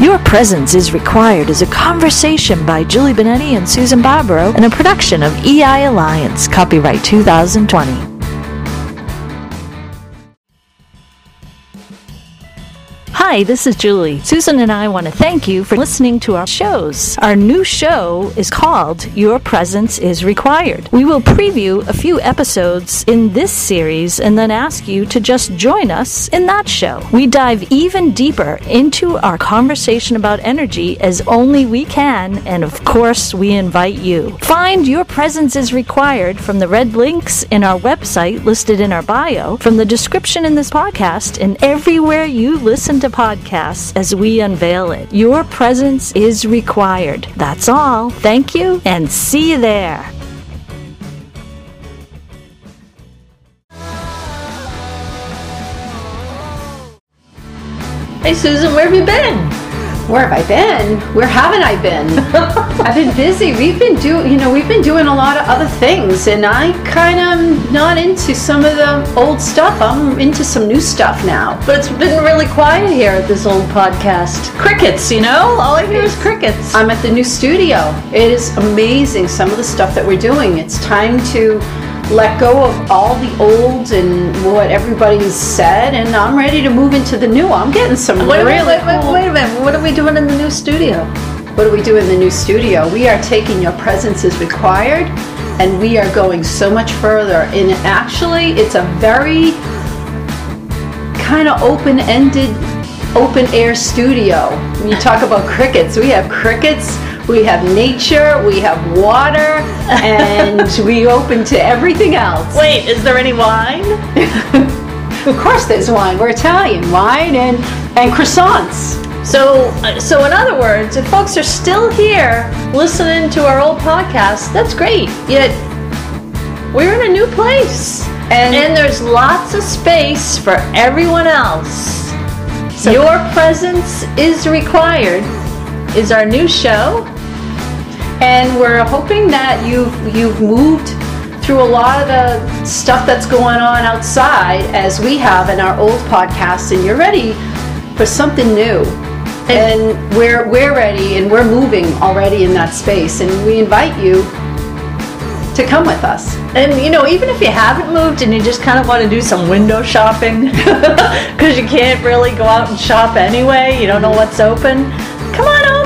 Your Presence is Required is a conversation by Julie Benetti and Susan Barbaro and a production of EI Alliance, copyright 2020. Hi, this is Julie. Susan and I want to thank you for listening to our shows. Our new show is called Your Presence is Required. We will preview a few episodes in this series and then ask you to just join us in that show. We dive even deeper into our conversation about energy as only we can, and of course, we invite you. Find Your Presence is Required from the red links in our website listed in our bio, from the description in this podcast, and everywhere you listen to podcasts as we unveil it. Your presence is required. That's all. Thank you and see you there. Hey Susan, where have you been? Where have I been? Where haven't I been? I've been busy. We've been doing, you know, we've been doing a lot of other things, and I kind of not into some of the old stuff. I'm into some new stuff now. But it's been really quiet here at this old podcast. Crickets, you know? All I hear is crickets. I'm at the new studio. It is amazing some of the stuff that we're doing. It's time to let go of all the old and what everybody's said, and I'm ready to move into the new. I'm getting some Wait, really wait, wait, cool- wait a minute. What are we doing in the new studio? What do we do in the new studio? We are taking Your Presence is Required and we are going so much further. And actually, it's a very kind of open ended, open air studio. When you talk about crickets, we have crickets, we have nature, we have water, and we open to everything else. Wait, is there any wine? Of course, there's wine. We're Italian, wine and, and croissants. So, uh, so in other words, if folks are still here listening to our old podcast, that's great. Yet we're in a new place, And- and there's lots of space for everyone else. Your presence is required. Is our new show? and we're hoping that you've you've moved through a lot of the stuff that's going on outside as we have in our old podcasts and you're ready for something new and we're we're ready and we're moving already in that space and we invite you to come with us And you know, even if you haven't moved and you just kind of want to do some window shopping because you can't really go out and shop anyway, you don't know what's open,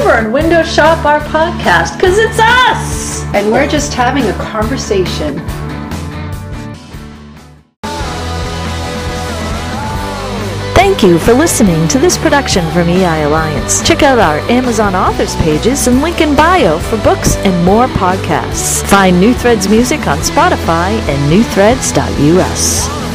over and window shop our podcast because it's us. and we're just having a conversation Thank you for listening to this production from EI Alliance. Check out our Amazon authors pages and link in bio for books and more podcasts. Find New Threads music on Spotify and newthreads.us.